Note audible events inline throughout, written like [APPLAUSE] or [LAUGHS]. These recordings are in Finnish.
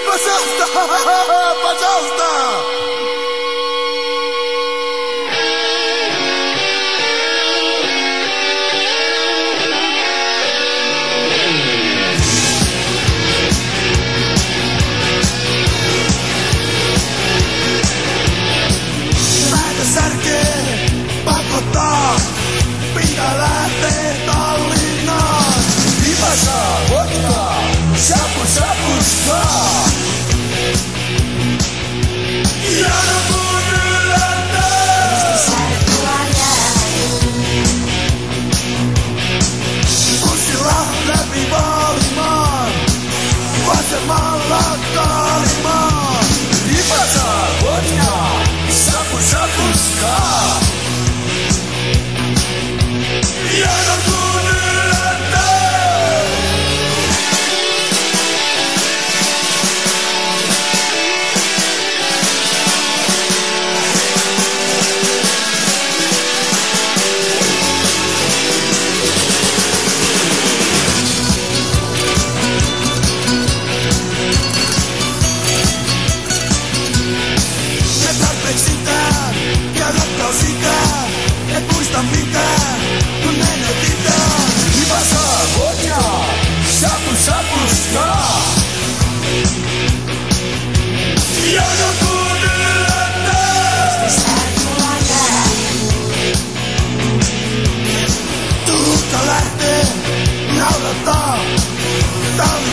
пожалуйста, пожалуйста.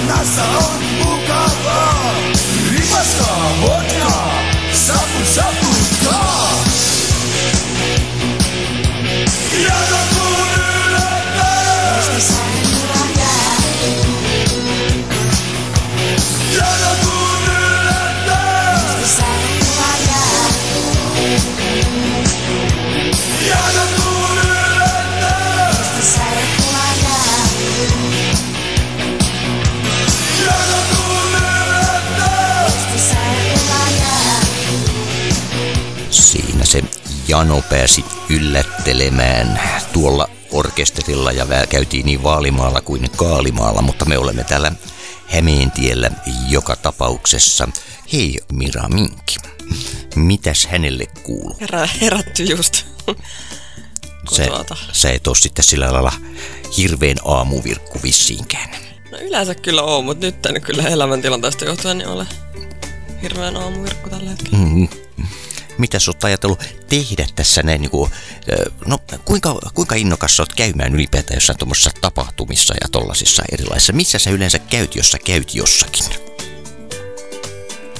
Tallinnassa on mukavaa. Ripaskaa vodkaa, Jano pääsi yllättelemään tuolla orkesterilla ja käytiin niin Vaalimaalla kuin Kaalimaalla, mutta me olemme täällä Hämeentiellä joka tapauksessa. Hei Mira Minkki, mitäs hänelle kuuluu? Herä, herätty just. Sä, sä et ole sitten sillä lailla hirveän aamuvirkku vissiinkään. No yleensä kyllä on, mutta nyt en kyllä elämäntilanteesta johtuen niin ole hirveän aamuvirkku tällä hetkellä. Mm. Mitä sä oot ajatellut tehdä tässä näin, niin kuin, no kuinka, kuinka innokas sä oot käymään ylipäätään jossain tuommoisissa tapahtumissa ja tollasissa erilaisissa? Missä sä yleensä käyt, jos sä käyt jossakin?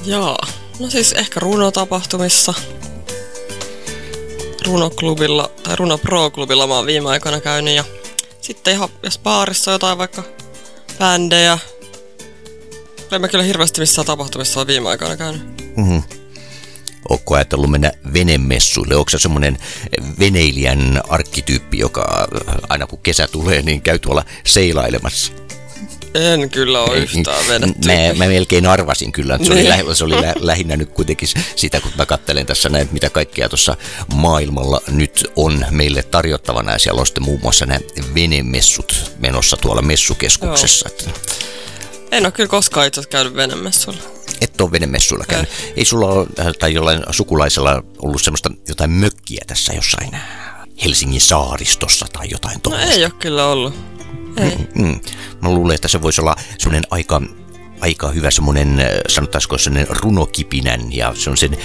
Jaa. No siis ehkä runotapahtumissa. Runoklubilla tai Runo Pro-klubilla mä oon viime aikoina käynyt ja sitten ihan jos baarissa on jotain vaikka bändejä. En mä kyllä hirveästi missään tapahtumissa on viime aikoina käynyt. Mm-hmm. Ootko ajatellut mennä venemessuille? Onko se semmoinen veneilijän arkkityyppi, joka aina kun kesä tulee, niin käy tuolla seilailemassa? En kyllä ole yhtään vedetty. Mä, mä melkein arvasin kyllä, että se oli, Niin. lä- se oli lä- lähinnä nyt kuitenkin sitä, kun mä katselen tässä näin, mitä kaikkea tuossa maailmalla nyt on meille tarjottavana. Ja siellä on sitten muun muassa nämä venemessut menossa tuolla messukeskuksessa. Että En ole kyllä koskaan itse asiassa käynyt venemessuilla. Et ole venemessuilla käynyt. Ei sulla ole, äh, tai jollain sukulaisella ollut semmoista jotain mökkiä tässä jossain Helsingin saaristossa tai jotain No tuollaista? ei ole kyllä ollut. Ei. Mm. Mä luulen, että se voisi olla semmoinen aika, aika hyvä semmoinen, äh, sanotaanko semmoinen runokipinän ja se on sen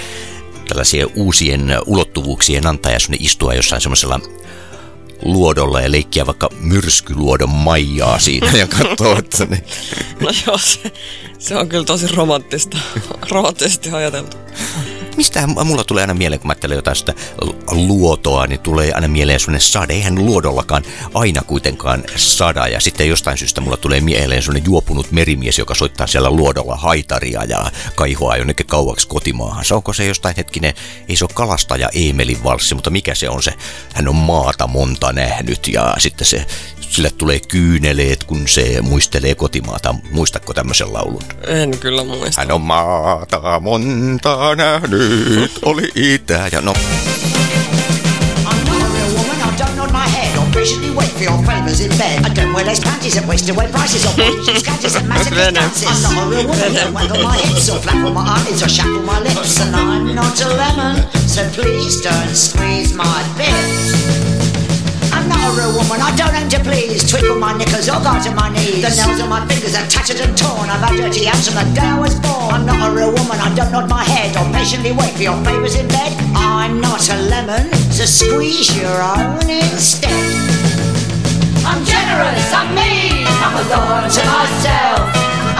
tällaisia uusien ulottuvuuksien antaja semmoinen istua jossain semmoisella luodolla ja leikkiä vaikka myrskyluodon maijaa siinä ja katsoa, että ne, No joo, se, se on kyllä tosi romanttista, romanttisesti ajateltu. Mistähän mulla tulee aina mieleen, kun mä ajattelen jotain sitä luotoa, niin tulee aina mieleen semmoinen sade. Eihän luodollakaan aina kuitenkaan sada. Ja sitten jostain syystä mulla tulee mieleen semmoinen juopunut merimies, joka soittaa siellä luodolla haitaria ja kaihoaa jonnekin kauaksi kotimaahan. Se onko se jostain hetkinen, ei se ole kalastaja Eemelin valssi, mutta mikä se on se? Hän on maata monta nähnyt ja sitten se, sille tulee kyyneleet, kun se muistelee kotimaata. Muistatko tämmöisen laulun? En kyllä muista. Hän on maata monta nähnyt, oli itä ja no patiently wait for your favours in bed. I don't wear lace panties at wasted away prices or bullshit scatties and massive Venom. dances. I'm not a real woman, don't waggle my hips or flap on my eyelids or shuffle my lips. And I'm not a lemon, so please don't squeeze my bits. I'm not a real woman, I don't aim to please. Twinkle my knickers or go to my knees. The nails on my fingers are tattered and torn. I've had dirty hands from the day I was born. I'm not a real woman, I don't nod my head or patiently wait for your favours in bed. I'm not a lemon, so squeeze your own instead. I'm generous, I'm mean, I'm a law to myself.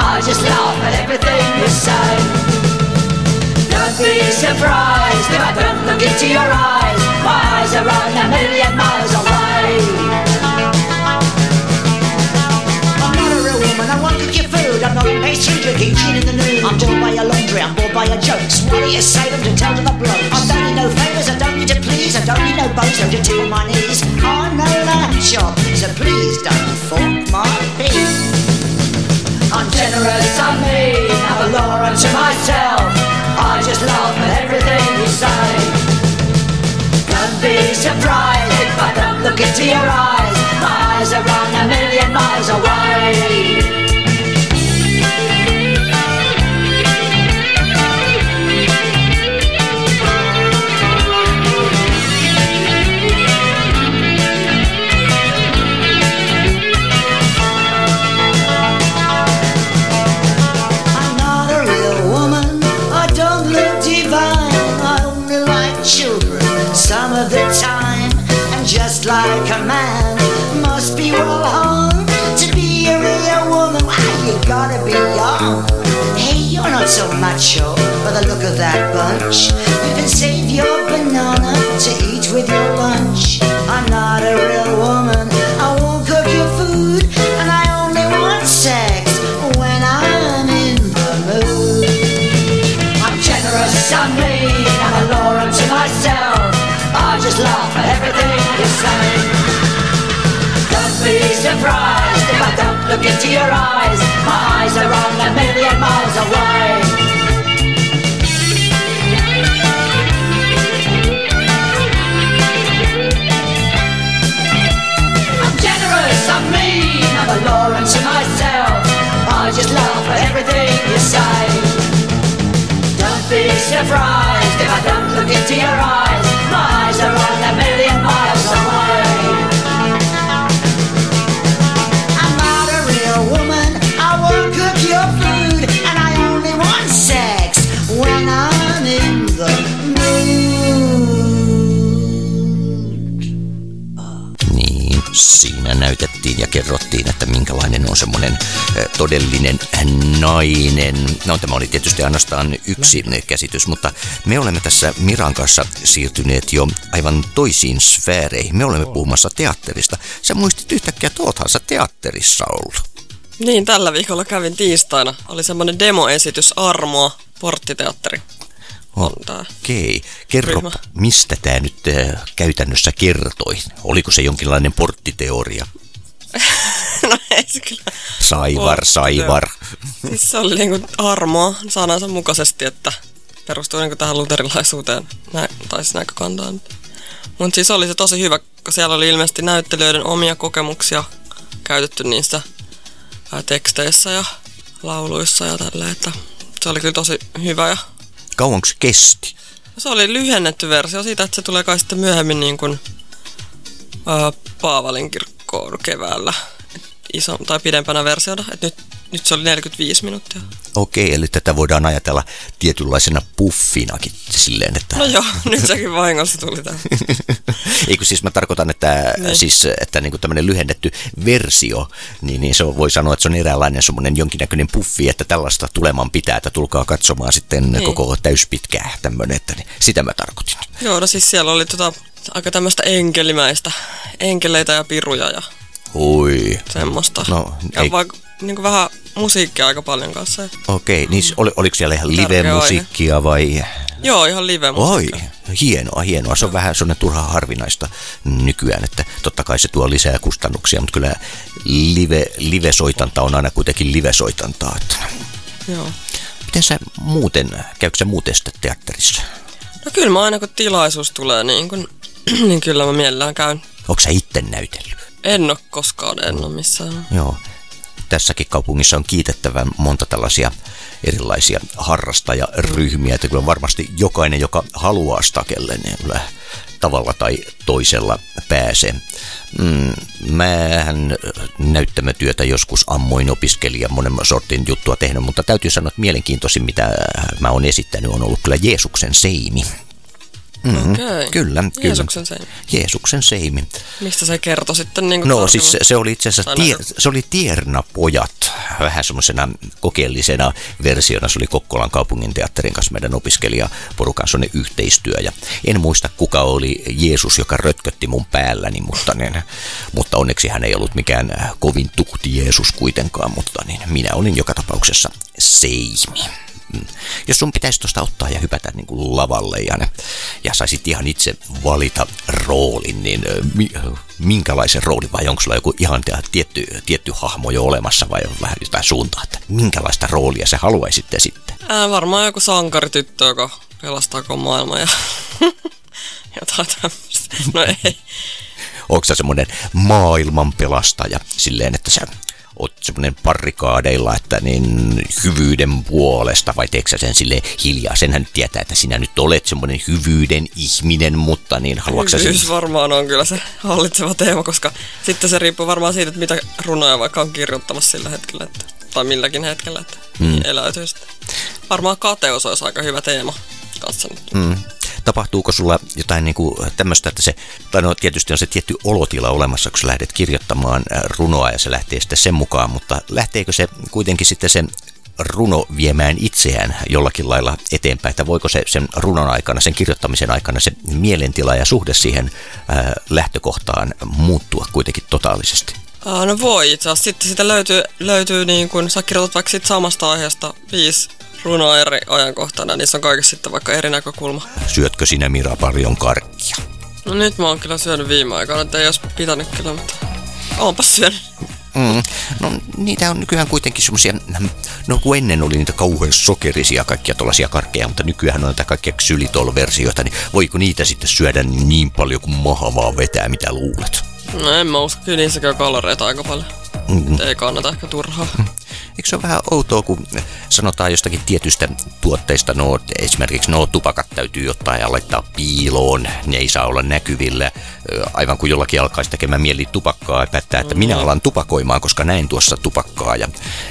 I just laugh at everything you say. Don't be surprised if I don't look into your eyes. My eyes are run a million miles a I won't cook your food. I'm not on pastry drinking gin in the noon. I'm bored by your laundry, I'm bored by your jokes. Why do you say them to tell to the blokes? I don't need no favours, I don't need to please. I don't need no boats, I'm just tickle my knees. I'm no lamb so please don't fork my pig. I'm generous, I'm mean, I'm a law unto myself. I just at everything you say. Don't be surprised if I don't look into your eyes. A million miles away. So macho by the look of that bunch. You can save your banana to eat with your lunch. I'm not a real woman. I won't cook your food, and I only want sex when I'm in the mood. I'm generous, I'm mean, I'm a law unto myself. I just laugh at everything you say. Don't be surprised if I don't look into your eyes. My eyes are on a million miles away. Unto myself. I just laugh at everything you say. Don't be surprised if I don't look into your eyes. My eyes are on a million semmoinen todellinen nainen. No tämä oli tietysti ainoastaan yksi käsitys, mutta me olemme tässä Miran kanssa siirtyneet jo aivan toisiin sfääreihin. Me olemme puhumassa teatterista. Sä muistit yhtäkkiä, että oothan sä teatterissa ollut. Niin, tällä viikolla kävin tiistaina. Oli semmoinen demoesitys Armoa, porttiteatteri. Okei, kerro, Ryhmä. mistä tämä nyt käytännössä kertoi? Oliko se jonkinlainen porttiteoria? No ei se kyllä. Saivar, saivar. Siis se oli niinku armoa sanansa mukaisesti, että perustuu niinku tähän luterilaisuuteen, näin, tai siis näkökantaan. Mutta siis oli se tosi hyvä, kun siellä oli ilmeisesti näyttelijöiden omia kokemuksia käytetty niissä ää, teksteissä ja lauluissa ja tälleen, että se oli kyllä tosi hyvä ja Kauanko se kesti? se oli lyhennetty versio siitä, että se tulee kai sitten myöhemmin niin kuin, ää, Paavalin kirkkoon keväällä iso, tai pidempänä versiona. Et nyt, nyt se oli 45 minuuttia. Okei, eli tätä voidaan ajatella tietynlaisena puffinakin silleen, että... No joo, [LAUGHS] nyt sekin vahingossa tuli tämä. [LAUGHS] Eikö siis mä tarkoitan, että, Niin. siis, että niin tämmöinen lyhennetty versio, niin, niin se on, voi sanoa, että se on eräänlainen semmoinen jonkinnäköinen puffi, että tällaista tuleman pitää, että tulkaa katsomaan sitten Niin. koko täyspitkää tämmöinen, että niin, sitä mä tarkoitin. joo, no siis siellä oli tota, aika tämmöistä enkelimäistä, enkeleitä ja piruja ja Oi. semmoista. No, ja ei- vaikka niin kuin vähän musiikkia aika paljon kanssa. Okei, niin oli, oliko siellä ihan live-musiikkia vai... joo, ihan live Oi, hienoa, hienoa. Se on vähän sellainen turha harvinaista nykyään, että totta kai se tuo lisää kustannuksia, mutta kyllä live, live-soitanta on aina kuitenkin live-soitantaa. Että. Joo. Miten sä muuten, käykö sä muuten sitten teatterissa? No kyllä mä aina kun tilaisuus tulee, niin, kun, [CLEARS THROAT] niin kyllä mä mielellään käyn. Onko sä itse näytellyt? En ole koskaan, en ole missään. Joo. Tässäkin kaupungissa on kiitettävän monta tällaisia erilaisia harrastajaryhmiä, että kyllä varmasti jokainen, joka haluaa stakelle, niin kyllä tavalla tai toisella pääsee. Mm, mähän näyttämötyötä joskus ammoin opiskelija monen sortin juttua tehnyt, mutta täytyy sanoa, että mielenkiintoisin mitä mä oon esittänyt on ollut kyllä Jeesuksen seimi. Mm, Okei. Kyllä, kyllä. Jeesuksen seimi. Jeesuksen seimi. Mistä se kertoi sitten niin No siis se, se oli itse asiassa tie, se oli Tiernapojat, vähän semmoisena kokeellisena versiona. Se oli Kokkolan kaupungin teatterin kanssa meidän opiskelijaporukan semmoinen yhteistyö. Ja en muista kuka oli Jeesus, joka rötkötti mun päälläni, mutta, niin, mutta onneksi hän ei ollut mikään kovin tuhti Jeesus kuitenkaan, mutta niin, minä olin joka tapauksessa seimi. Mm. Jos sun pitäisi tuosta ottaa ja hypätä niin kuin lavalle ja, ja saisit ihan itse valita roolin, niin mi, minkälaisen roolin vai onko sulla joku ihan tietty, tietty hahmo jo olemassa vai on vähän jotain suuntaa, että minkälaista roolia sä haluaisit? Ää, varmaan joku sankarityttö, joka pelastaa koko maailman ja [LAUGHS] jotain tämmöistä. No ei. Onko sä semmoinen maailman pelastaja silleen, että sä oot semmoinen parrikaadeilla, että niin hyvyyden puolesta, vai teekö sä sen sille hiljaa? Senhän nyt tietää, että sinä nyt olet semmoinen hyvyyden ihminen, mutta niin haluatko sä sen... Hyvyys varmaan on kyllä se hallitseva teema, koska sitten se riippuu varmaan siitä, että mitä runoja vaikka on kirjoittamassa sillä hetkellä, että, tai milläkin hetkellä, että mm. eläytyy sitten. Varmaan kateus olisi aika hyvä teema nyt. Mm. Tapahtuuko sulla jotain niin kuin tämmöistä, että se, tai no tietysti on se tietty olotila olemassa, kun sä lähdet kirjoittamaan äh, runoa ja se lähtee sitten sen mukaan, mutta lähteekö se kuitenkin sitten sen runo viemään itseään jollakin lailla eteenpäin, että voiko se sen runon aikana, sen kirjoittamisen aikana se mielentila ja suhde siihen äh, lähtökohtaan muuttua kuitenkin totaalisesti? No voi itse asiassa. Sitten sitä löytyy, löytyy niin kuin, sä kirjoitat vaikka siitä samasta aiheesta viisi runoa eri ajankohtana, niin se on kaikessa sitten vaikka eri näkökulma. Syötkö sinä Mira paljon karkkia? No nyt mä oon kyllä syönyt viime aikoina, että ei olisi pitänyt kyllä, mutta oonpa syönyt. Mm. No niitä on nykyään kuitenkin semmoisia, no kun ennen oli niitä kauhean sokerisia kaikkia tuollaisia karkkeja, mutta nykyään on näitä kaikkia ksylitol-versioita, niin voiko niitä sitten syödä niin paljon kuin maha vaan vetää, mitä luulet? No en mä usko, kyllä niissä käy kaloreita aika paljon. Mm. Ei kannata ehkä turhaa. [LAUGHS] Eikö se ole vähän outoa, kun sanotaan jostakin tietystä tuotteista, no esimerkiksi no tupakat täytyy ottaa ja laittaa piiloon, ne ei saa olla näkyvillä, aivan kuin jollakin alkaisi tekemään mieli tupakkaa ja päättää, että minä alan tupakoimaan, koska näin tuossa tupakkaa ja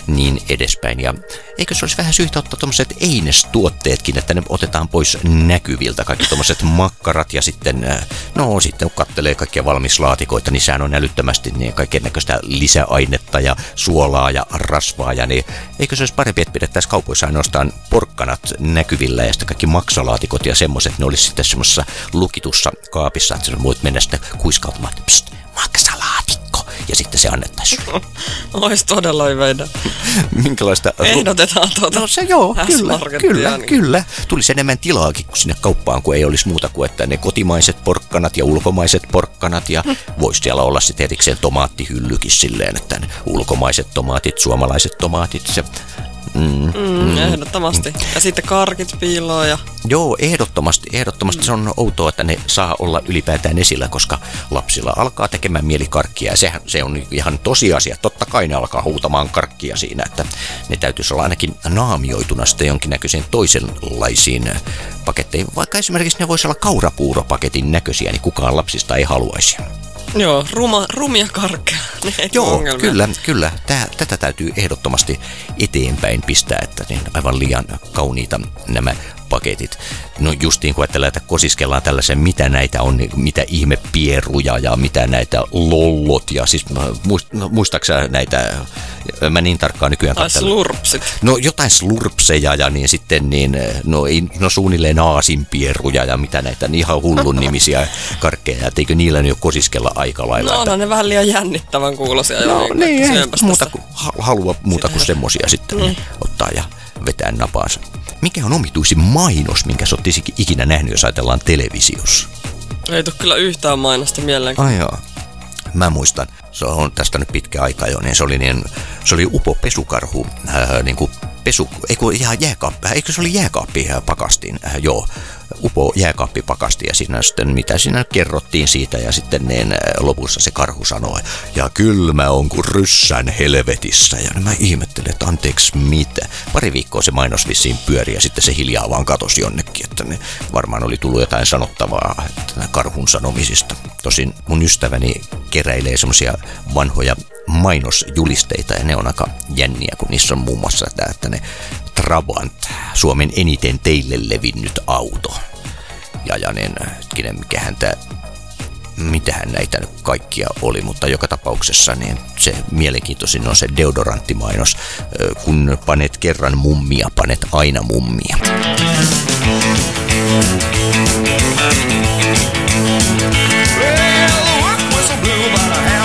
niin edespäin. Ja eikö se olisi vähän syytä ottaa tuommoiset einestuotteetkin, että ne otetaan pois näkyviltä, kaikki tuommoiset makkarat ja sitten, no sitten kun kattelee kaikkia valmislaatikoita, niin sehän on älyttömästi niin kaiken näköistä lisäainetta ja suolaa ja rasvaa ja niin eikö se olisi parempi, että pidettäisiin kaupoissa ainoastaan porkkanat näkyvillä ja sitten kaikki maksalaatikot ja semmoiset, ne olisi sitten semmoisessa lukitussa kaapissa, että sä voit mennä sitten kuiskautumaan, että pst, maksalaatikko, ja sitten se annettaisiin. [LAUGHS] Ois todella hyvä idea. Minkälaista... Ehdotetaan tuota No se joo, kyllä, kyllä, niin. kyllä. Tulisi enemmän tilaakin kuin sinne kauppaan, kun ei olisi muuta kuin, että ne kotimaiset porkkanat ja ulkomaiset porkkanat ja [LAUGHS] voisi siellä olla sitten erikseen tomaattihyllykin silleen, että ne ulkomaiset tomaatit, suomalaiset tomaatit, se Mm, Mm, ehdottomasti. Ja sitten karkit piiloon ja Joo, ehdottomasti, ehdottomasti se on outoa, että ne saa olla ylipäätään esillä, koska lapsilla alkaa tekemään mieli karkkia ja sehän, se on ihan tosiasia. Totta kai ne alkaa huutamaan karkkia siinä, että ne täytyisi olla ainakin naamioituna sitten jonkinnäköisiin toisenlaisiin paketteihin. Vaikka esimerkiksi ne voisi olla kaurapuuropaketin näköisiä, niin kukaan lapsista ei haluaisi. joo, ruma, rumia karkkeja. Ei Joo, ongelmia. kyllä, kyllä. Tää, tätä täytyy ehdottomasti eteenpäin pistää, että niin aivan liian kauniita nämä paketit. No justiin kun ajatellaan, että kosiskellaan tällaisen, mitä näitä on, niin mitä ihme pieruja ja mitä näitä lollot ja siis muist, no, muistaaksä näitä, mä niin tarkkaan nykyään katselen. slurpsit. No jotain slurpseja ja niin sitten niin, no, ei, no suunnilleen aasinpieruja ja mitä näitä niin ihan hullun nimisiä karkkeja, että eikö niillä nyt jo kosiskella aika lailla. No onhan ne vähän liian jännittävän kuulosia. No niin, ei muuta kuin, ha- halua muuta kuin semmosia sitten Niin. ottaa ja vetää napaansa. Mikä on omituisin mainos, minkä sä oot ikinä nähnyt, jos ajatellaan televisiossa? Ei tuu kyllä yhtään mainosta mieleen. Ai joo. Mä muistan, se on tästä nyt pitkä aika jo, niin se oli, niin, se oli upo pesukarhu, äh, niin kuin pesu, eikö ihan jääkaappi, eikö se oli jääkaappi äh, pakastin, äh, joo. Upo jääkaappipakasti ja siinä sitten mitä siinä kerrottiin siitä ja sitten niin lopussa se karhu sanoi, ja kylmä on kuin ryssän helvetissä. Ja mä ihmettelin, että anteeksi mitä. Pari viikkoa se mainos vissiin pyöri ja sitten se hiljaa vaan katosi jonnekin, että ne varmaan oli tullut jotain sanottavaa että karhun sanomisista. Tosin mun ystäväni keräilee semmosia vanhoja mainosjulisteita ja ne on aika jänniä, kun niissä on muun muassa tämä, että ne Trabant, Suomen eniten teille levinnyt auto. Ja, ja niin, hetkinen, mikähän tämä mitähän näitä nyt kaikkia oli, mutta joka tapauksessa niin se mielenkiintoisin on se deodoranttimainos. Kun panet kerran mummia, panet aina mummia. Well,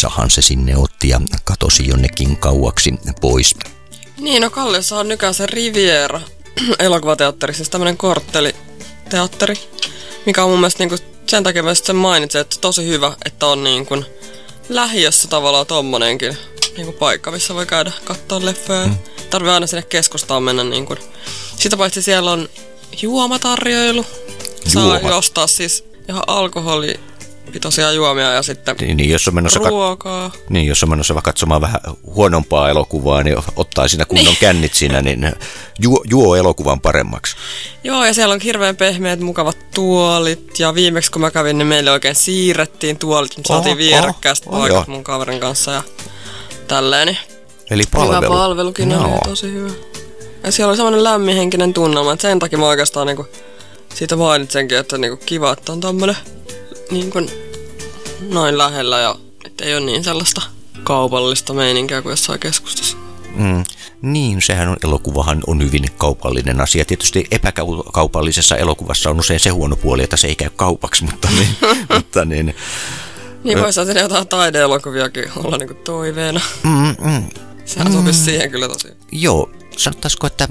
Lil Liisahan se sinne otti ja katosi jonnekin kauaksi pois. Niin, no Kalliossa on nykyään se Riviera [CLEARS THROAT] elokuvateatteri, siis tämmönen kortteliteatteri, mikä on mun mielestä niinku sen takia mä sit sen mainitsin, että tosi hyvä, että on niinku lähiössä tavallaan tommonenkin niinku paikka, missä voi käydä katsoa leffoja. Mm. Tarvii aina sinne keskustaan mennä niinku. Sitä paitsi siellä on juomatarjoilu. Saa Juomat. ostaa siis ihan alkoholipitoisia juomia ja sitten Niin, niin jos on menossa, kat- ruokaa. niin, jos on menossa vaikka katsomaan vähän huonompaa elokuvaa, niin ottaa siinä kunnon kännit siinä, niin juo, juo elokuvan paremmaksi. Joo, ja siellä on hirveän pehmeät, mukavat tuolit. Ja viimeksi kun mä kävin, niin meille oikein siirrettiin tuolit. Me saatiin Oho, vierekkäiset oho, paikat joo. mun kaverin kanssa ja tälleen. niin Eli palvelu. Hyvä palvelukin Joo. oli tosi hyvä. Ja siellä oli semmoinen lämminhenkinen tunnelma, että sen takia mä oikeastaan niinku siitä mainitsenkin, että niinku kiva, että on tämmönen niinku noin lähellä ja että ei ole niin sellaista kaupallista meininkiä kuin jossain keskustassa. Mm, niin, sehän on, elokuvahan on hyvin kaupallinen asia. Tietysti epäkaupallisessa elokuvassa on usein se huono puoli, että se ei käy kaupaksi, mutta niin, [LAUGHS] mutta niin Niin voisi siinä jotain taideelokuviakin olla niinku toiveena. mm, mm, Sehän sopisi siihen kyllä tosi. joo, sanottaisiko, että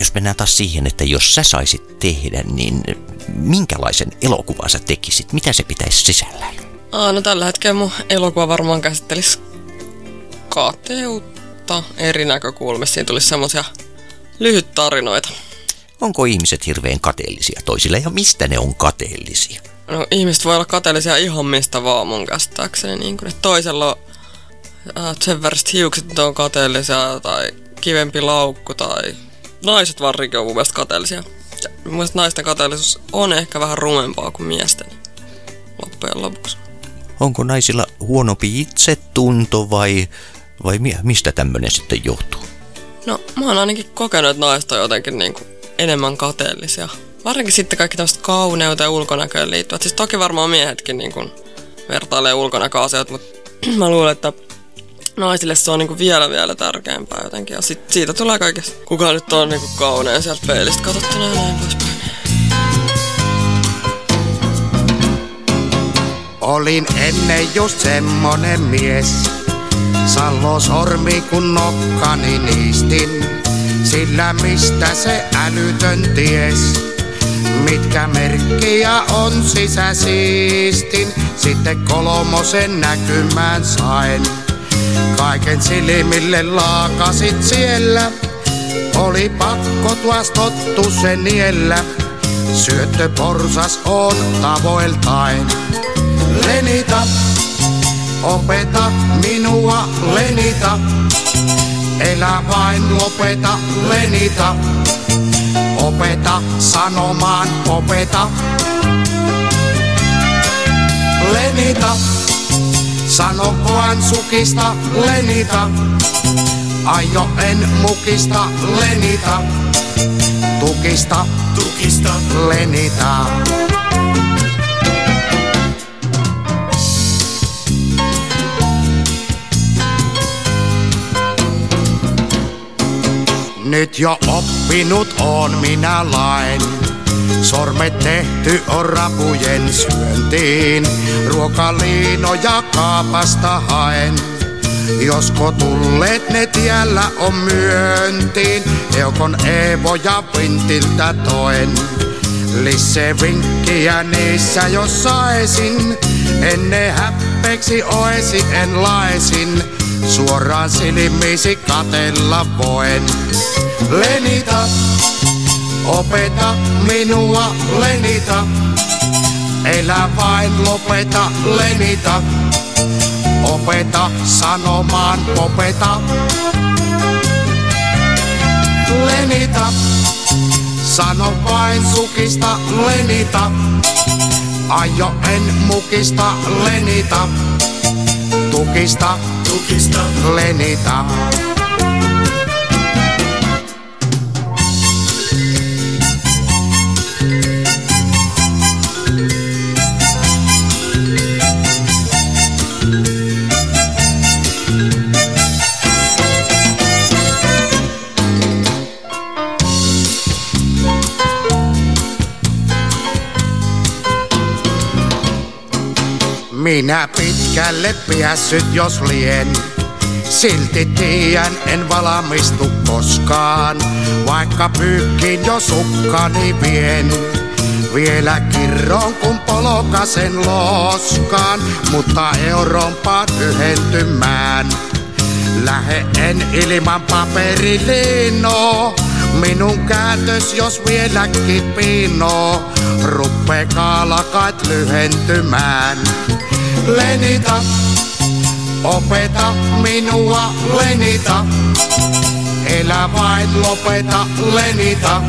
jos mennään taas siihen, että jos sä saisit tehdä, niin minkälaisen elokuvan sä tekisit? Mitä se pitäisi sisällään? Aa, no tällä hetkellä mun elokuva varmaan käsittelisi kateutta eri näkökulmista. Siinä tulisi semmosia lyhyt tarinoita. Onko ihmiset hirveän kateellisia toisille ja mistä ne on kateellisia? No ihmiset voi olla kateellisia ihan mistä vaan mun käsittääkseni. Niin kuin, että toisella on äh, sen väriset hiukset on kateellisia tai kivempi laukku tai naiset varsinkin on mun mielestä kateellisia. Ja mun mielestä naisten kateellisuus on ehkä vähän rumempaa kuin miesten loppujen lopuksi. Onko naisilla huonompi itsetunto vai, vai mi- mistä tämmöinen sitten johtuu? No, mä oon ainakin kokenut, että naiset on jotenkin niin kuin enemmän kateellisia. Varsinkin sitten kaikki tämmöiset kauneuteen ja ulkonäköön liittyvät. Siis toki varmaan miehetkin niin kuin vertailee ulkonäköasioita, mutta [CLEARS THROAT] mä luulen, että naisille se on niin kuin vielä vielä tärkeämpää jotenkin. Ja sit siitä tulee kaikesta, kuka nyt on niin kuin kaunein sieltä peilistä katsottuna ja näin poispäin. Olin ennen just semmonen mies. Sallo sormi kun nokkani niistin. Sillä mistä se älytön ties. Mitkä merkkiä on sisäsiistin. Sitten kolmosen näkymään sain. Kaiken silmille laakasit siellä. Oli pakko tuas tottu se niellä. Syöttö porsas on tavoiltain. Lenita, opeta minua Lenita. Elä vain lopeta Lenita. Opeta sanomaan opeta. Lenita, sano koan sukista Lenita. Aio en mukista Lenita. Tukista, tukista Lenita. Nyt jo oppinut on minä lain. Sormet tehty on rapujen syöntiin. Ruokaliinoja kaapasta haen. Josko tulleet ne tiellä on myöntiin. Eukon Eevo ja Vintiltä toen. Lisse vinkkiä niissä jos saisin. Enne häppeeksi oesi en laisin. Suoraan silmiisi katella voen. Lenita, opeta minua Lenita. Elä vain lopeta Lenita. Opeta sanomaan opeta. Lenita, sano vain sukista Lenita. Aio en mukista Lenita. Tukista, tukista Lenita. Minä pitkälle päässyt jos lien. Silti tiedän en valmistu koskaan, vaikka pyykkiin jo sukkani vien. Vielä kirron kun polokasen loskaan, mutta Eurooppaan yhentymään. Lähe en ilman paperiliino, minun käytös jos vieläkin pino, ruppee kaalakait lyhentymään. Lenita, opeta minua Lenita, elä vain lopeta Lenita.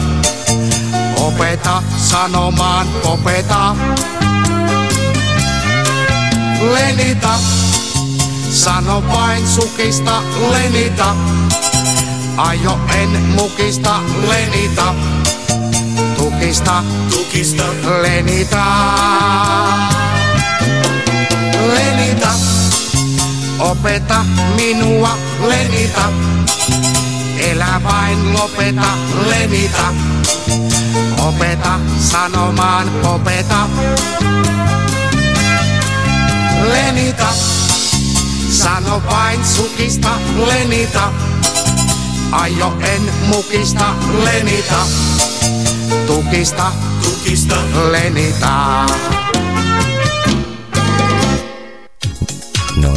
Opeta sanomaan opeta. Lenita, Sano vain sukista lenita. Aio en mukista lenita. Tukista, tukista lenita. Lenita, opeta minua lenita. Elä vain lopeta lenita. Opeta sanomaan opeta. Lenita, sano vain sukista lenita. Aio en mukista lenita. Tukista, tukista lenita.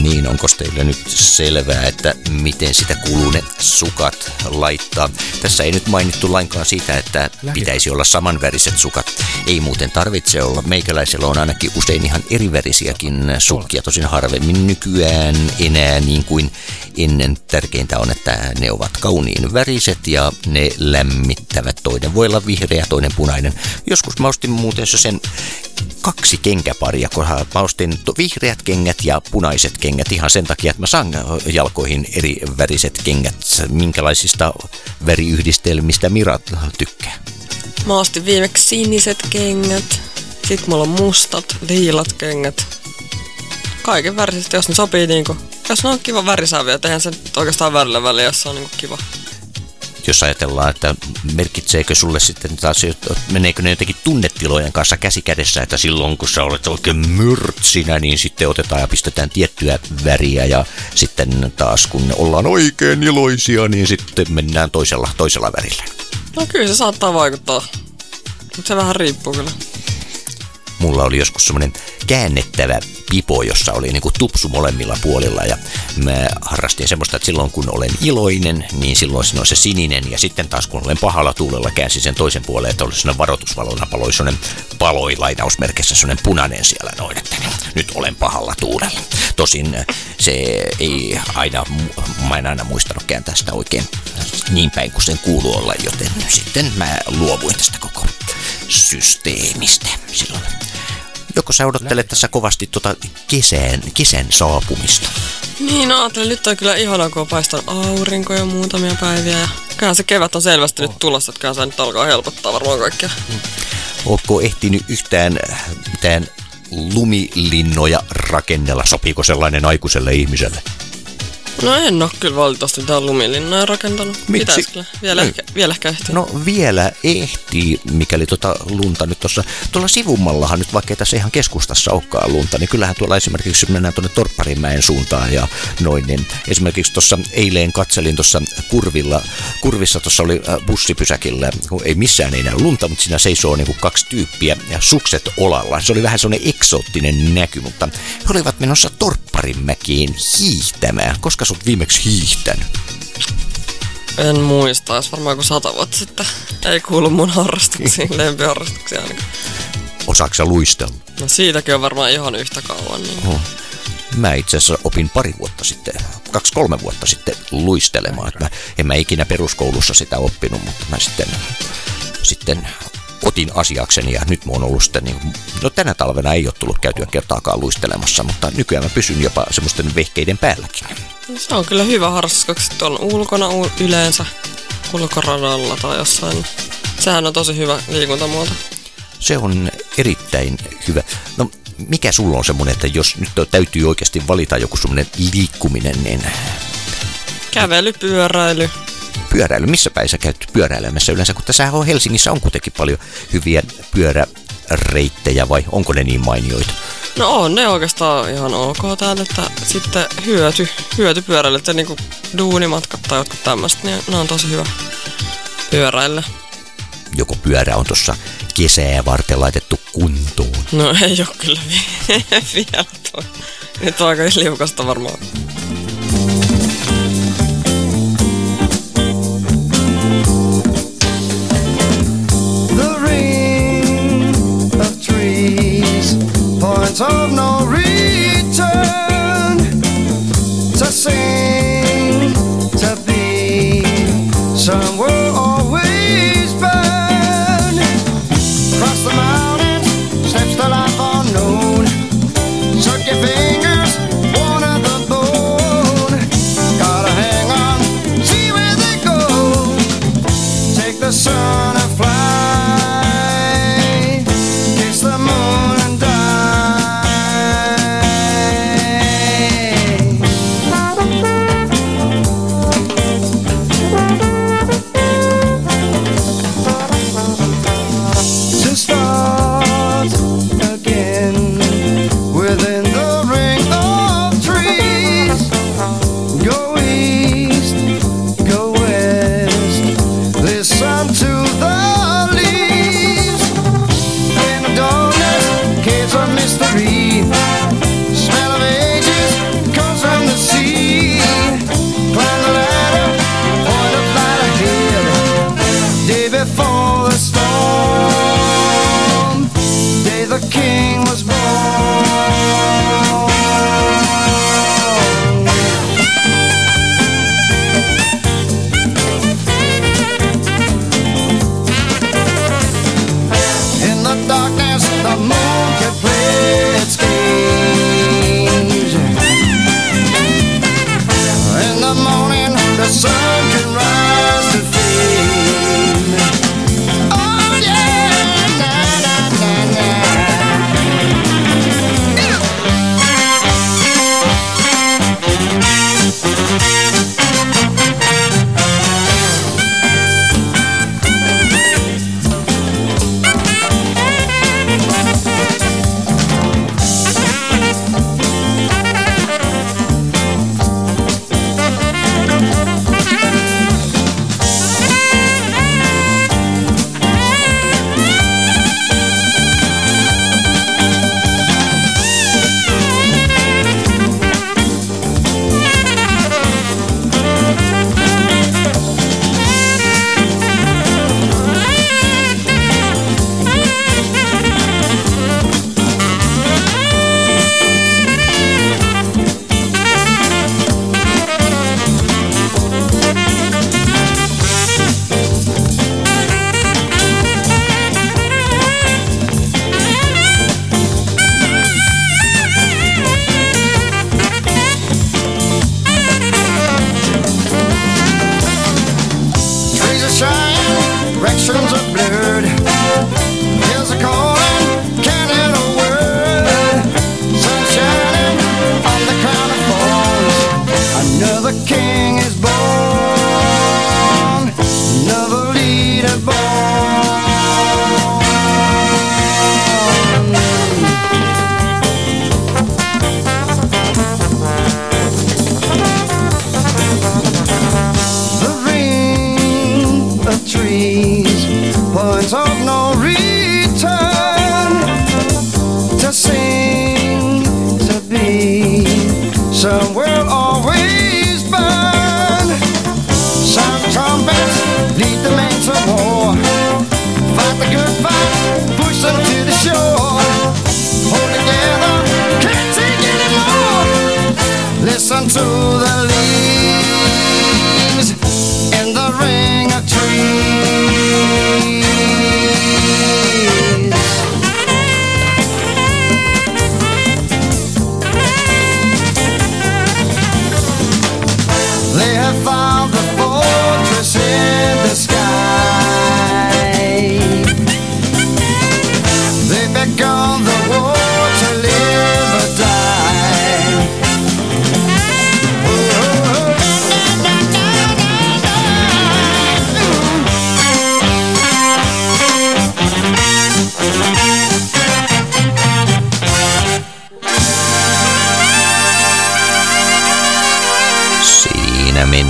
Niin, onko teille nyt selvää, että miten sitä kuuluu ne sukat laittaa? Tässä ei nyt mainittu lainkaan siitä, että pitäisi olla samanväriset sukat. Ei muuten tarvitse olla. Meikäläisellä on ainakin usein ihan erivärisiäkin sukkia, tosin harvemmin nykyään enää niin kuin ennen. Tärkeintä on, että ne ovat kauniin väriset ja ne lämmittävät. Toinen voi olla vihreä, toinen punainen. Joskus mä ostin muuten se sen kaksi kenkäparia, kun mä ostin vihreät kengät ja punaiset kengät ihan sen takia, että mä saan jalkoihin eri väriset kengät. Minkälaisista väriyhdistelmistä Mira tykkää? Mä ostin viimeksi siniset kengät. Sitten mulla on mustat, liilat kengät. Kaiken väriset, jos ne sopii niinku. Jos ne on kiva värisäviä, eihän se oikeastaan värillä väliä, jos se on niinku kiva. Jos ajatellaan, että merkitseekö sulle sitten taas, meneekö ne jotenkin tunnetilojen kanssa käsi kädessä, että silloin kun sä olet oikein myrtsinä, niin sitten otetaan ja pistetään tiettyä väriä ja sitten taas kun ollaan oikein iloisia, niin sitten mennään toisella, toisella värillä. No kyllä se saattaa vaikuttaa. Mutta se vähän riippuu kyllä. Mulla oli joskus semmoinen käännettävä pipo, jossa oli niinku tupsu molemmilla puolilla ja mä harrastin semmoista, että silloin kun olen iloinen, niin silloin siinä on se sininen ja sitten taas kun olen pahalla tuulella käänsin sen toisen puoleen, että oli semmoinen varoitusvalona paloi semmoinen paloi lainausmerkissä semmoinen punainen siellä noin, että nyt olen pahalla tuulella. Tosin se ei aina, mä en aina muistanut kääntää sitä oikein niin päin kuin sen kuuluu olla, joten sitten mä luovuin tästä koko systeemistä silloin. Joko sä odottelet tässä kovasti tuota kesän, kesän saapumista? Niin, no ajattelin, nyt on kyllä ihanaa, kun on paistanut aurinko jo muutamia päiviä. Ja kyllähän se kevät on selvästi nyt tulossa, että kyllähän se nyt alkaa helpottaa varmaan kaikkea. Ootko ehtinyt yhtään mitään lumilinnoja rakennella? Sopiiko sellainen aikuiselle ihmiselle? No en oo kyllä valitettavasti mitään lumilinnoja rakentanut. Miksi? Pitäis kyllä. Vielä, Niin. ehkä, vielä ehkä ehtii. No vielä ehtii, mikäli tuota lunta nyt tuossa, tuolla sivummallahan nyt vaikka ei tässä ihan keskustassa olekaan lunta, niin kyllähän tuolla esimerkiksi jos mennään tuonne Torpparinmäen suuntaan ja noin, niin esimerkiksi tuossa eilen katselin tuossa kurvilla, kurvissa tuossa oli äh, bussipysäkillä, ei missään ei näy lunta, mutta siinä seisoo niin kuin kaksi tyyppiä ja sukset olalla. Se oli vähän sellainen eksoottinen näky, mutta he olivat menossa Torpparinmäkiin hiihtämään. Koska sä oot viimeksi hiihtänyt? En muista, jos varmaan kuin sata vuotta sitten. Ei kuulu mun harrastuksiin, [LAUGHS] lempiharrastuksiin ainakaan. Osaatko sä luistella? No siitäkin on varmaan ihan yhtä kauan. Niin. Oh. Mä itse asiassa opin pari vuotta sitten, kaksi-kolme vuotta sitten luistelemaan. Mä, en mä ikinä peruskoulussa sitä oppinut, mutta mä sitten, sitten otin asiakseni ja nyt mä oon ollut sitten, niin, no tänä talvena ei ole tullut käytyä kertaakaan luistelemassa, mutta nykyään mä pysyn jopa semmoisten vehkeiden päälläkin. No Se on kyllä hyvä harrastus, sitten on ulkona yleensä ulkoradalla tai jossain. Sehän on tosi hyvä liikuntamuoto. Se on erittäin hyvä. No mikä sulla on semmoinen, että jos nyt täytyy oikeasti valita joku semmoinen liikkuminen, niin Kävely, pyöräily. Pyöräily, missä päin sä käyt pyöräilemässä yleensä, kun tässä on Helsingissä on kuitenkin paljon hyviä pyöräreittejä vai onko ne niin mainioita? No on ne oikeastaan ihan ok täällä, että sitten hyöty, hyötypyöräilyt että niinku duunimatkat tai jotkut tämmöiset, niin ne on tosi hyvä pyöräillä. Joko pyörä on tuossa kesää varten laitettu kuntoon? No ei oo kyllä vi- [LAUGHS] vielä toi. Nyt on aika liukasta varmaan. Of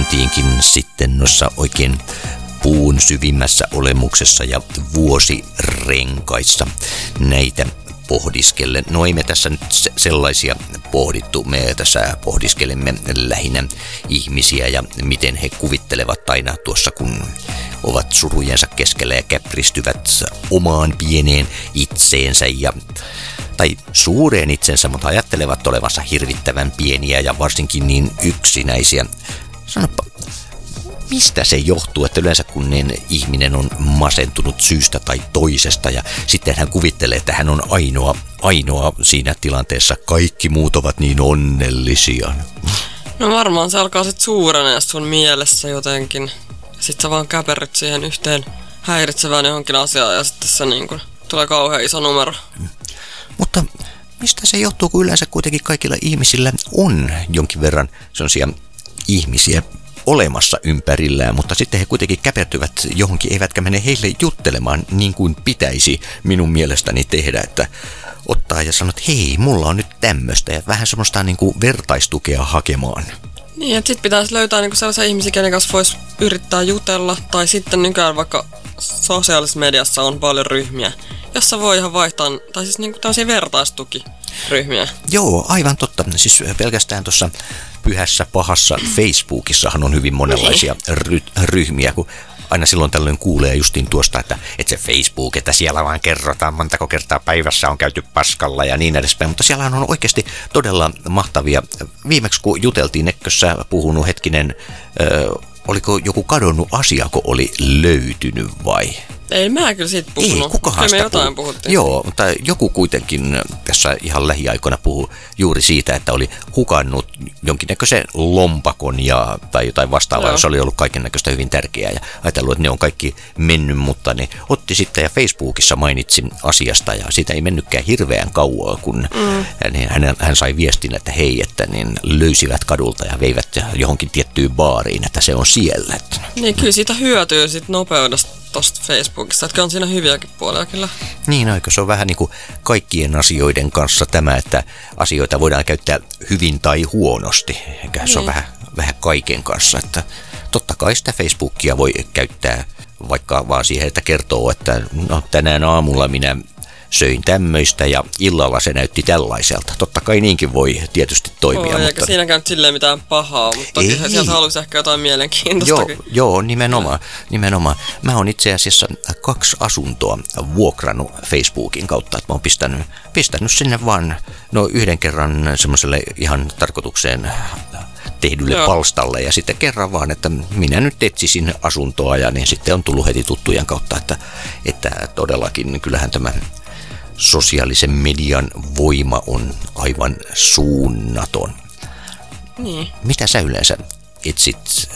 Siinä mentiinkin sitten noissa oikein puun syvimmässä olemuksessa ja vuosirenkaissa näitä pohdiskellen. No ei me tässä nyt se- sellaisia pohdittu, me tässä pohdiskelemme lähinnä ihmisiä ja miten he kuvittelevat aina tuossa kun ovat surujensa keskellä ja käpristyvät omaan pieneen itseensä ja tai suureen itsensä, mutta ajattelevat olevansa hirvittävän pieniä ja varsinkin niin yksinäisiä. Sanoppa, mistä se johtuu, että yleensä kun niin ihminen on masentunut syystä tai toisesta ja sitten hän kuvittelee, että hän on ainoa, ainoa siinä tilanteessa, kaikki muut ovat niin onnellisia. No varmaan se alkaa sit suurenee sun mielessä jotenkin. Sit sä vaan käperryt siihen yhteen häiritsevään johonkin asiaan ja sitten se niin kun tulee kauhean iso numero. Mutta mistä se johtuu, kun yleensä kuitenkin kaikilla ihmisillä on jonkin verran sellaisia ihmisiä olemassa ympärillään, mutta sitten he kuitenkin käpertyvät johonkin, eivätkä mene heille juttelemaan niin kuin pitäisi minun mielestäni tehdä, että ottaa ja sanoo, että hei, mulla on nyt tämmöistä ja vähän semmoista niin kuin vertaistukea hakemaan. Niin, että sit pitäisi löytää niinku sellaisia ihmisiä, kenen kanssa voisi yrittää jutella. Tai sitten nykyään vaikka sosiaalisessa mediassa on paljon ryhmiä, jossa voi ihan vaihtaa, tai siis niinku tämmöisiä vertaistukiryhmiä. Joo, aivan totta. Siis pelkästään tuossa pyhässä pahassa Facebookissahan on hyvin monenlaisia ry- ryhmiä, kun aina silloin tällöin kuulee justiin tuosta, että, että se Facebook, että siellä vaan kerrotaan montako kertaa päivässä on käyty paskalla ja niin edespäin, mutta siellä on oikeasti todella mahtavia. Viimeksi kun juteltiin, etkö sä puhunut hetkinen, ö, oliko joku kadonnut asia, kun oli löytynyt vai? Ei mä kyllä siitä puhunut. Ei, kukahan Kyllä me sitä jotain puhuu. puhuttiin. Joo, mutta joku kuitenkin tässä ihan lähiaikoina puhuu juuri siitä, että oli hukannut jonkinnäköisen lompakon ja, tai jotain vastaavaa, Joo. jos oli ollut kaiken näköistä hyvin tärkeää ja ajatellut, että ne on kaikki mennyt, mutta ne otti sitten ja Facebookissa mainitsin asiasta ja siitä ei mennytkään hirveän kauaa, kun mm. hän, hän sai viestin, että hei, että niin löysivät kadulta ja veivät johonkin tiettyyn baariin, että se on siellä. Niin kyllä siitä hyötyy sit nopeudesta tosta Facebookista, että on siinä hyviäkin puolia kyllä. Niin, eikö se on vähän niin kuin kaikkien asioiden kanssa tämä, että asioita voidaan käyttää hyvin tai huonosti. Eikä se on Niin. vähän, vähän kaiken kanssa, että totta kai sitä Facebookia voi käyttää vaikka vaan siihen, että kertoo, että no, tänään aamulla minä söin tämmöistä ja illalla se näytti tällaiselta. Totta kai niinkin voi tietysti toimia, Oi, eikä mutta... siinäkään nyt silleen mitään pahaa, mutta Ei. toki sieltä haluaisi ehkä jotain Joo, mielenkiintoistakin. joo, nimenomaan, nimenomaan. Mä oon itse asiassa kaksi asuntoa vuokrannut Facebookin kautta, että mä oon pistänyt, pistänyt sinne vaan no yhden kerran semmoiselle ihan tarkoitukseen tehdylle Joo. palstalle ja sitten kerran vaan, että minä nyt etsisin asuntoa ja niin sitten on tullut heti tuttujen kautta, että, että todellakin kyllähän tämä sosiaalisen median voima on aivan suunnaton. Niin. Mitä sä yleensä etsit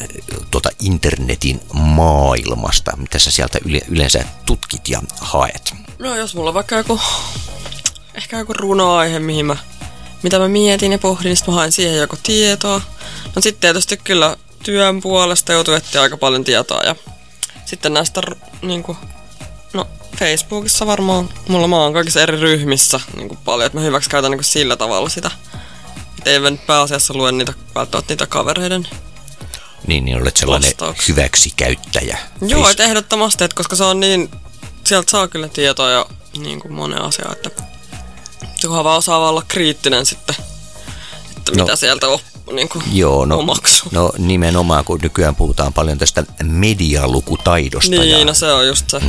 tuota internetin maailmasta? Mitä sä sieltä yle, yleensä tutkit ja haet? No jos mulla on vaikka joku, ehkä joku runoaihe, mihin mä, mitä mä mietin ja pohdin, niin mä haen siihen joko tietoa. No sitten tietysti kyllä työn puolesta joutuu etsiä aika paljon tietoa ja sitten näistä ru- niinku, no Facebookissa varmaan, mulla mä oon kaikissa eri ryhmissä niinku paljon, että mä hyväksi käytän niinku sillä tavalla sitä. Et ei nyt pääasiassa lue niitä, välttämättä niitä kavereiden Niin, niin olet sellainen Vastauksia. hyväksi käyttäjä. Joo, et ehdottomasti, että koska se on niin, sieltä saa kyllä tietoa ja niin kuin monen asia, että kunhan vaan osaa olla kriittinen sitten, että No. mitä sieltä op, niin kuin Joo, no, omaksuu. no nimenomaan, kun nykyään puhutaan paljon tästä medialukutaidosta. niin, ja no se on just se.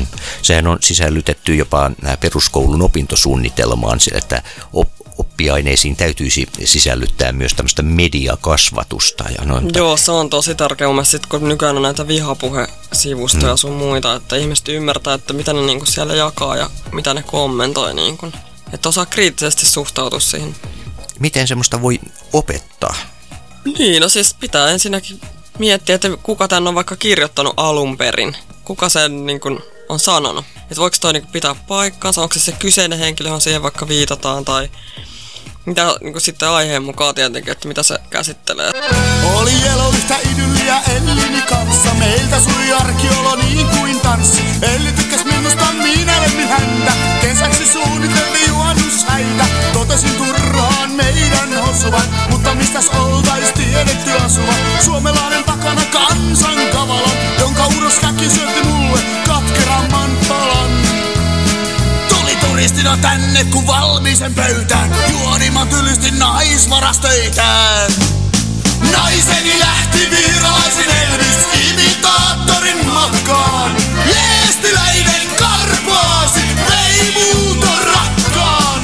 Sehän on sisällytetty jopa peruskoulun opintosuunnitelmaan, että op, oppiaineisiin täytyisi sisällyttää myös tämmöistä mediakasvatusta. Ja noin, Joo, se on tosi tärkeä mun sit, kun nykyään on näitä vihapuhesivustoja mm. sun muita, että ihmiset ymmärtää, että mitä ne niinku siellä jakaa ja mitä ne kommentoi. Niinku. Että osaa kriittisesti suhtautua siihen. Miten semmoista voi opettaa? Niin, no siis pitää ensinnäkin miettiä, että kuka tän on vaikka kirjoittanut alun perin. Kuka sen niin kun, on sanonut. Että voiko toi niin pitää paikkaansa, onko se se kyseinen henkilö, johon siihen vaikka viitataan, tai mitä niin sitten aiheen mukaan tietenkin, että mitä se käsittelee. Oli eloista idylliä Ellini kanssa. Meiltä sui arkiolo niin kuin tanssi. Elli tykkäs minusta, minä lemmin häntä. Kesäksi suunniteltiin juhannushäitä. Totesin turhaan meidän hosuvan. Mutta mistäs oltais tiedetty asuva? Suomalainen takana kansan kavalan. Jonka uroskäki syötti mulle katkeramman palan. Turistina tänne kun valmiisen pöytään. Juoniman tylysti naisvarastöitään. Naiseni lähti virolaisen Elvis imitaattorin matkaan. Leestiläinen karpaasi vei muuta rakkaan.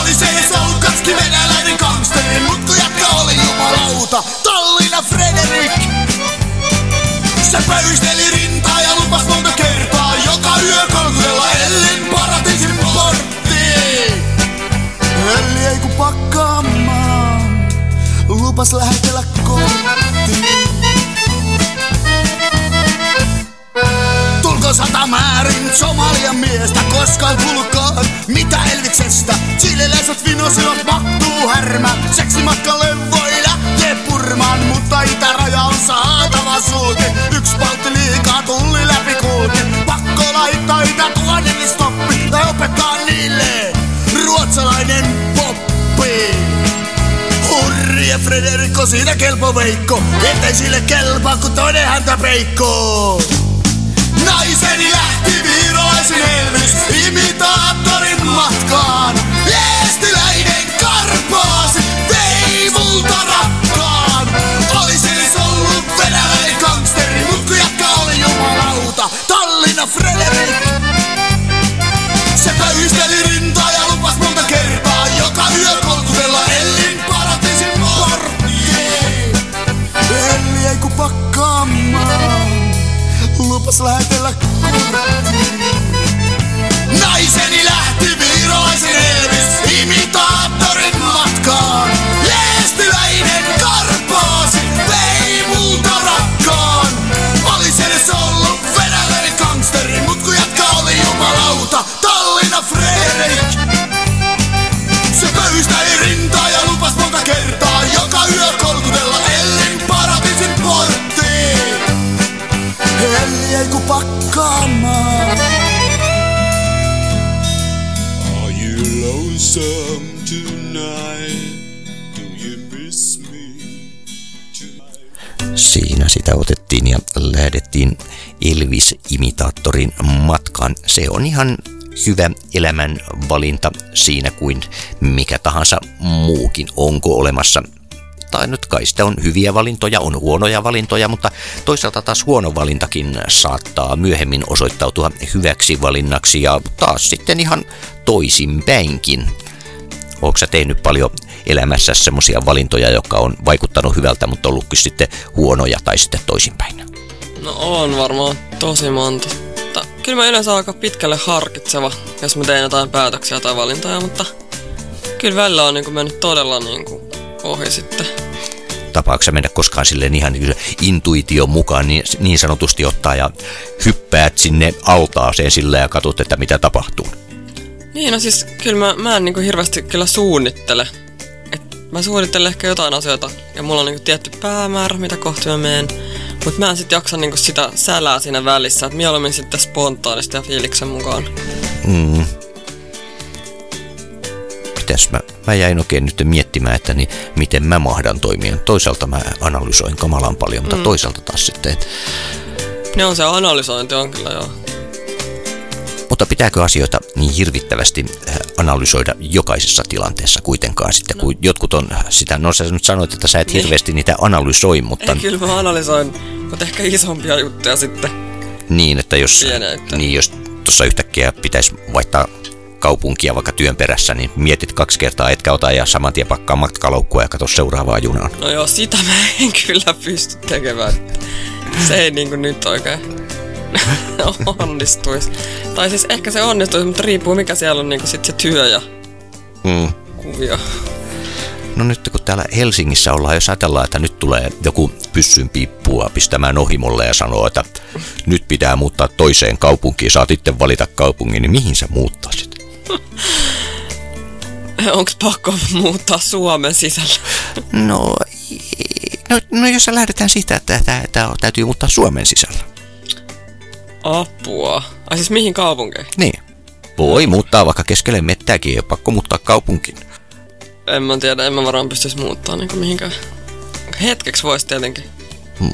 Oli se Saukatski venäläinen gangsteri, mut kun jätkä oli jumalauta. Tallinna Frederik. Se pöysteli rintaa ja lupas monta kertaa joka yö kolmella Ellen paratiisin porttiin. Elli ei ku pakkaamaan, lupas lähetellä kotiin. Tulko sata määrin Somalian miestä koskaan kuulkaan mitä Elviksestä? Chileläiset vinosivat mahtuu härmä, seksimatkalle voi lähteä purmaan, mutta itäraja on saatava sulki. Yksi paltti liikaa tulli läpi kulki, pakko laittaa itä opettaa niille ruotsalainen poppi. Hurje Frederikko siitä kelpo veikko, ettei sille kelpaa kun toinen häntä peikko. Naiseni lähti virolaisen Elvis imitaattorin matkaan. Eestiläinen karpaasi vei multa rakkaan. Olisi edes ollut venäläinen gangsteri, mut kun jatka oli jumalauta. Tallinna Frederik. Se pöyhisteli rintaa ja lupas monta kertaa. Joka yö kolkutella Ellin paratiisin porttiin Elli ei ku pakkaamaan Lupas lähetellä korttiin. Naiseni lähti virolaisen Elvis imitaattorin jumalauta Tallinna Fredrik Se pöystäili rintaa ja lupas monta kertaa Joka yö kolkutella Ellin paratiisin porttiin Elli ei ku pakkaamaan Are you lonesome tonight? Do you miss me tonight? Siinä sitä otettiin ja lähdettiin Elvis-imitaattorin matkaan. Se on ihan hyvä elämän valinta siinä kuin mikä tahansa muukin. Onko olemassa tai nyt kai sitä on hyviä valintoja, on huonoja valintoja, mutta toisaalta taas huono valintakin saattaa myöhemmin osoittautua hyväksi valinnaksi ja taas sitten ihan toisinpäinkin. Onko sä tehnyt paljon elämässä semmoisia valintoja, jotka on vaikuttanut hyvältä, mutta ollutkin sitten huonoja tai sitten toisinpäin? No on varmaan tosi monta. Mutta kyllä mä yleensä aika pitkälle harkitseva, jos mä teen jotain päätöksiä tai valintoja, mutta kyllä välillä on niin mennyt todella niin kuin ohi sitten. Tapaako sä mennä koskaan silleen ihan intuition mukaan niin, niin sanotusti ottaa ja hyppäät sinne altaaseen sillä ja katsot, että mitä tapahtuu? Niin, no siis kyllä mä, mä en niin kuin hirveästi kyllä suunnittele. Et mä suunnittelen ehkä jotain asioita ja mulla on niin kuin tietty päämäärä, mitä kohti mä menen. Mutta mä en sit jaksa niin kuin sitä sälää siinä välissä, että mieluummin sitten spontaanisti ja fiiliksen mukaan. Mm. Mitäs mä, mä jäin oikein nyt miettimään, että niin, miten mä mahdan toimia. Toisaalta mä analysoin kamalan paljon, mutta mm. toisaalta taas sitten, että Ne on se analysointi on kyllä joo. Mutta pitääkö asioita niin hirvittävästi äh, analysoida jokaisessa tilanteessa kuitenkaan sitten, kun jotkut on sitä, no sä nyt sanoit, että sä et Niin. hirveästi niitä analysoi, mutta Ei, kyllä mä analysoin, mutta ehkä isompia juttuja sitten. niin, että jos, niin, jos tuossa yhtäkkiä pitäisi vaihtaa kaupunkia vaikka työn perässä, niin mietit kaksi kertaa, etkä ota ja saman tien pakkaa matkaloukkua ja katso seuraavaa junaa. No joo, sitä mä en [LAUGHS] kyllä pysty tekemään. Se ei niinku nyt oikein [LAUGHS] onnistuisi. Tai siis ehkä se onnistuisi, mutta riippuu mikä siellä on niinku sit se työ ja Mm. kuvio. No nyt kun täällä Helsingissä ollaan, jos ajatellaan, että nyt tulee joku pyssyn piippua pistämään ohimolle ja sanoo, että nyt pitää muuttaa toiseen kaupunkiin, saat itse valita kaupungin, niin mihin sä muuttaisit? [LAUGHS] Onks pakko muuttaa Suomen sisällä? No, no, no jos lähdetään siitä, että tämä täytyy muuttaa Suomen sisällä. Apua. Ai siis mihin kaupunkeihin? Niin. Voi muuttaa vaikka keskelle mettääkin, ei ole pakko muuttaa kaupunkiin. En mä tiedä, en mä varmaan pystyisi muuttaa niinku mihinkään. Hetkeksi voisi tietenkin.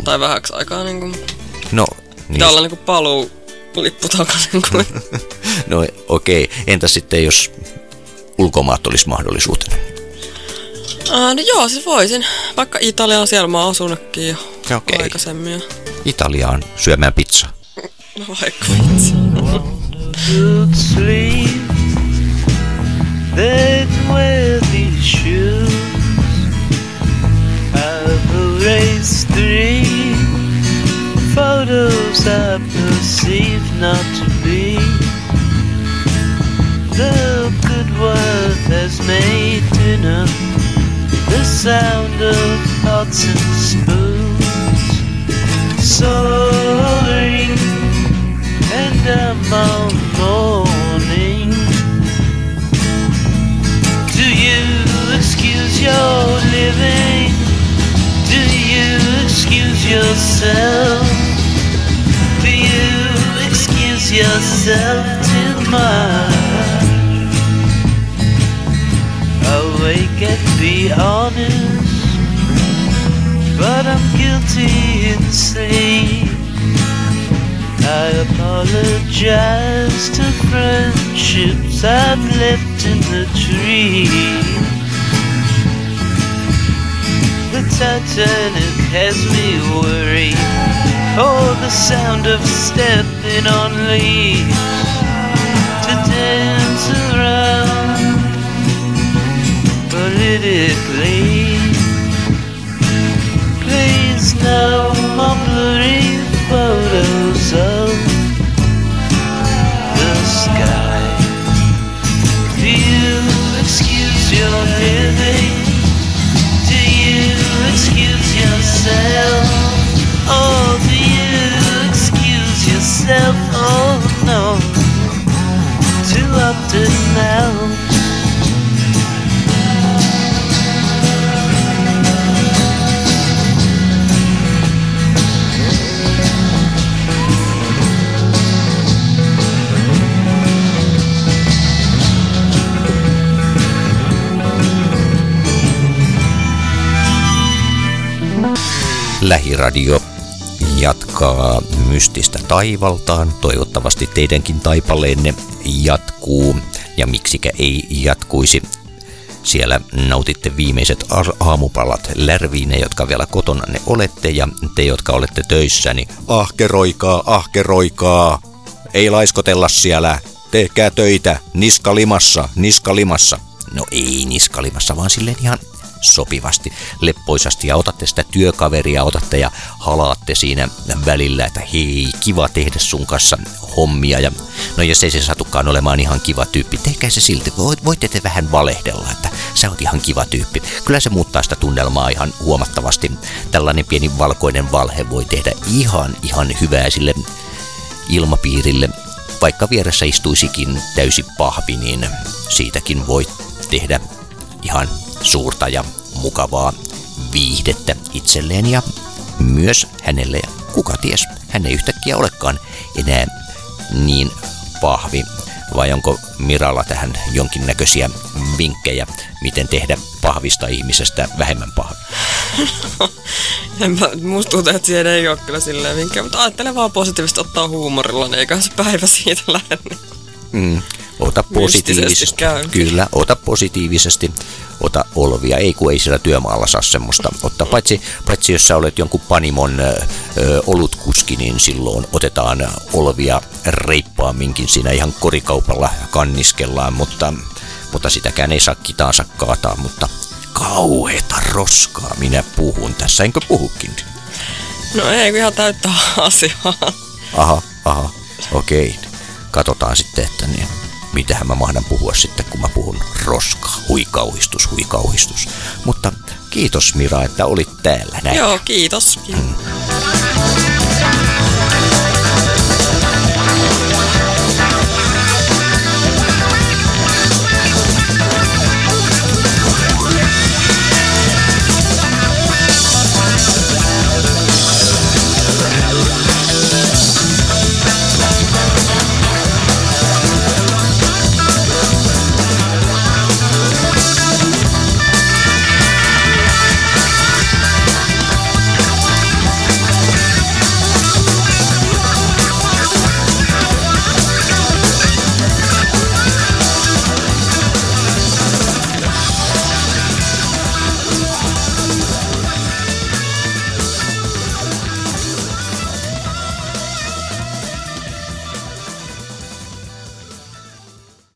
Tai vähäksi aikaa niinku. No, niin, Pitää olla niinku paluu lippu takana. Niinku. [LAUGHS] no okei. Entäs sitten, jos ulkomaat olisi mahdollisuutena? Ää, no joo, siis voisin. Vaikka Italiaan siellä mä oon asunutkin jo Okei. aikaisemmin. Italiaan syömään pizzaa. Vaikka vitsi. good sleep. Then wear these shoes. I've erased three photos I perceive not to be. The good word has made dinner. The sound of pots and excuse your living? Do you excuse yourself? Do you excuse yourself too much? Awake and be honest. but I'm guilty insane. I apologize to friendships I've left in the tree. The Titanic has me worried. Oh, the sound of stepping on leaves to dance around politically. Please no yourself? Oh, do you excuse yourself? Lähiradio jatkaa mystistä taivaltaan. Toivottavasti teidänkin taipaleenne jatkuu ja miksikä ei jatkuisi. Siellä nautitte viimeiset aamupalat lärviine, jotka vielä kotona ne olette ja te, jotka olette töissä, niin ahkeroikaa, ahkeroikaa. Ei laiskotella siellä. Tehkää töitä niskalimassa, niskalimassa. No ei niskalimassa, vaan silleen ihan sopivasti, leppoisasti ja otatte sitä työkaveria, otatte ja halaatte siinä välillä, että hei, kiva tehdä sun kanssa hommia. Ja, no jos ei se satukaan olemaan ihan kiva tyyppi, tehkää se silti. Voit, voitte te vähän valehdella, että sä oot ihan kiva tyyppi. Kyllä se muuttaa sitä tunnelmaa ihan huomattavasti. Tällainen pieni valkoinen valhe voi tehdä ihan, ihan hyvää sille ilmapiirille. Vaikka vieressä istuisikin täysi pahvi, niin siitäkin voi tehdä ihan suurta ja mukavaa viihdettä itselleen ja myös hänelle. Ja kuka ties, hän ei yhtäkkiä olekaan enää niin pahvi. Vai onko Miralla tähän jonkinnäköisiä vinkkejä, miten tehdä pahvista ihmisestä vähemmän pahvi? [LAUGHS] Musta tuntuu, että siihen ei ole kyllä silleen vinkkejä, mutta ajattele vaan positiivisesti ottaa huumorilla, niin eiköhän se päivä siitä lähde. Mm. Ota positiivisesti. Kyllä, ota positiivisesti. Ota olvia. Ei kun ei siellä työmaalla saa semmoista ottaa. Paitsi, paitsi jos sä olet jonkun panimon ö, olutkuski, niin silloin otetaan olvia reippaamminkin. Siinä ihan korikaupalla kanniskellaan, mutta, mutta sitäkään ei saa kitaansa kaataa. Mutta kauheeta roskaa minä puhun tässä, enkö puhukin? No ei, ihan täyttää asiaa. Aha, aha, okei. Katsotaan sitten, että niin, mitähän mä mahdan puhua sitten, kun mä puhun roskaa. Hui kauhistus, hui kauhistus. Mutta kiitos Mira, että olit täällä näin. Joo, kiitos. kiitos.